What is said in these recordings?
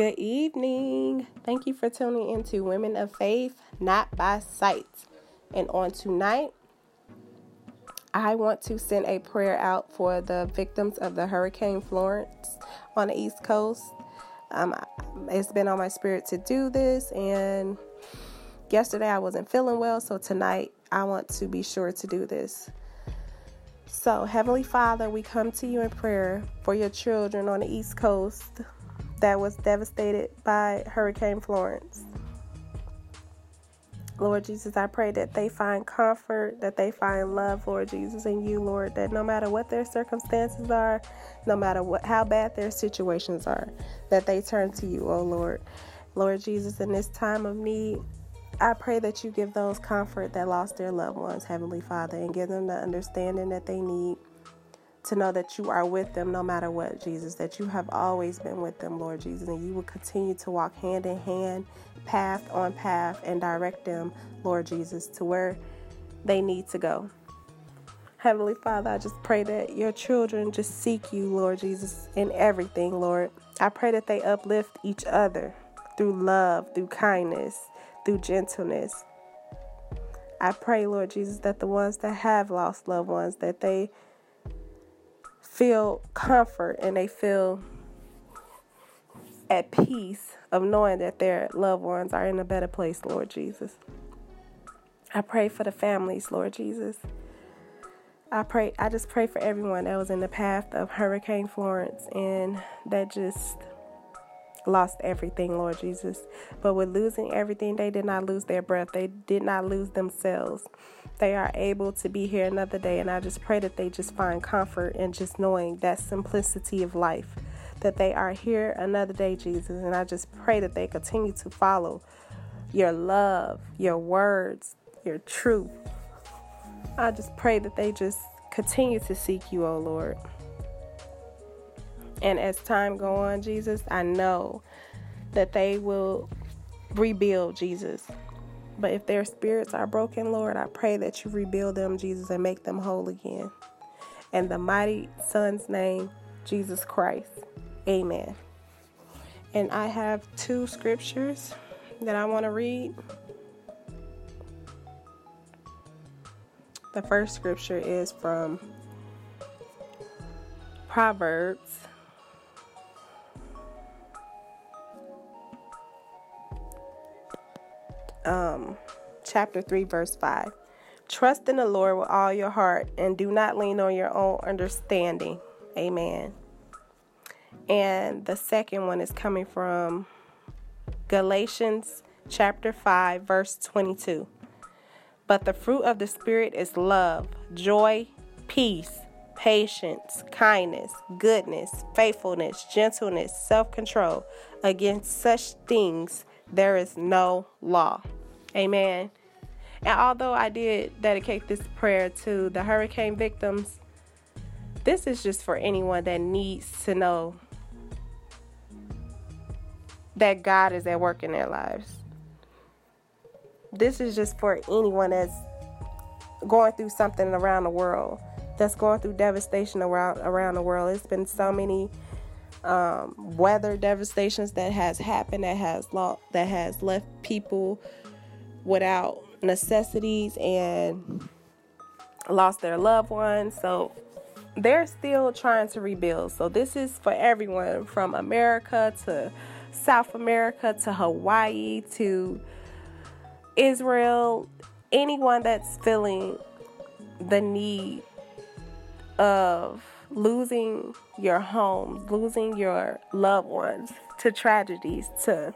Good evening. Thank you for tuning into Women of Faith, Not by Sight. And on tonight, I want to send a prayer out for the victims of the Hurricane Florence on the East Coast. Um, it's been on my spirit to do this, and yesterday I wasn't feeling well, so tonight I want to be sure to do this. So, Heavenly Father, we come to you in prayer for your children on the East Coast that was devastated by Hurricane Florence. Lord Jesus, I pray that they find comfort, that they find love, Lord Jesus, in you, Lord, that no matter what their circumstances are, no matter what how bad their situations are, that they turn to you, oh Lord. Lord Jesus, in this time of need, I pray that you give those comfort that lost their loved ones, Heavenly Father, and give them the understanding that they need to know that you are with them no matter what, Jesus, that you have always been with them, Lord Jesus, and you will continue to walk hand in hand, path on path, and direct them, Lord Jesus, to where they need to go. Heavenly Father, I just pray that your children just seek you, Lord Jesus, in everything, Lord. I pray that they uplift each other through love, through kindness, through gentleness. I pray, Lord Jesus, that the ones that have lost loved ones, that they feel comfort and they feel at peace of knowing that their loved ones are in a better place, Lord Jesus. I pray for the families, Lord Jesus. I pray I just pray for everyone that was in the path of Hurricane Florence and that just lost everything, Lord Jesus. But with losing everything, they did not lose their breath. They did not lose themselves. They are able to be here another day and I just pray that they just find comfort in just knowing that simplicity of life. That they are here another day, Jesus. And I just pray that they continue to follow your love, your words, your truth. I just pray that they just continue to seek you, O oh Lord. And as time go on, Jesus, I know that they will rebuild, Jesus. But if their spirits are broken, Lord, I pray that you rebuild them, Jesus, and make them whole again. In the mighty Son's name, Jesus Christ. Amen. And I have two scriptures that I want to read. The first scripture is from Proverbs um, chapter 3, verse 5. Trust in the Lord with all your heart and do not lean on your own understanding. Amen. And the second one is coming from Galatians chapter 5, verse 22. But the fruit of the Spirit is love, joy, peace, patience, kindness, goodness, faithfulness, gentleness, self control. Against such things there is no law. Amen. And although I did dedicate this prayer to the hurricane victims, this is just for anyone that needs to know that God is at work in their lives this is just for anyone that's going through something around the world that's going through devastation around around the world it's been so many um, weather devastations that has happened that has lo- that has left people without necessities and lost their loved ones. So they're still trying to rebuild. So this is for everyone from america to south america to hawaii to Israel, anyone that's feeling the need of losing your home, losing your loved ones to tragedies, to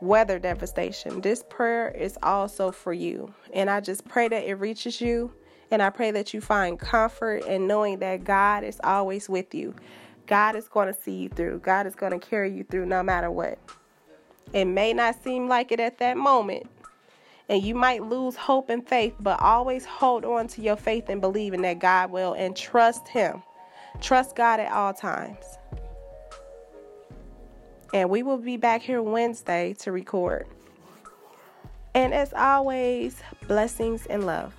weather devastation. This prayer is also for you. And I just pray that it reaches you. And I pray that you find comfort in knowing that God is always with you. God is going to see you through. God is going to carry you through no matter what. It may not seem like it at that moment, and you might lose hope and faith, but always hold on to your faith and believing that God will and trust Him. Trust God at all times. And we will be back here Wednesday to record. And as always, blessings and love.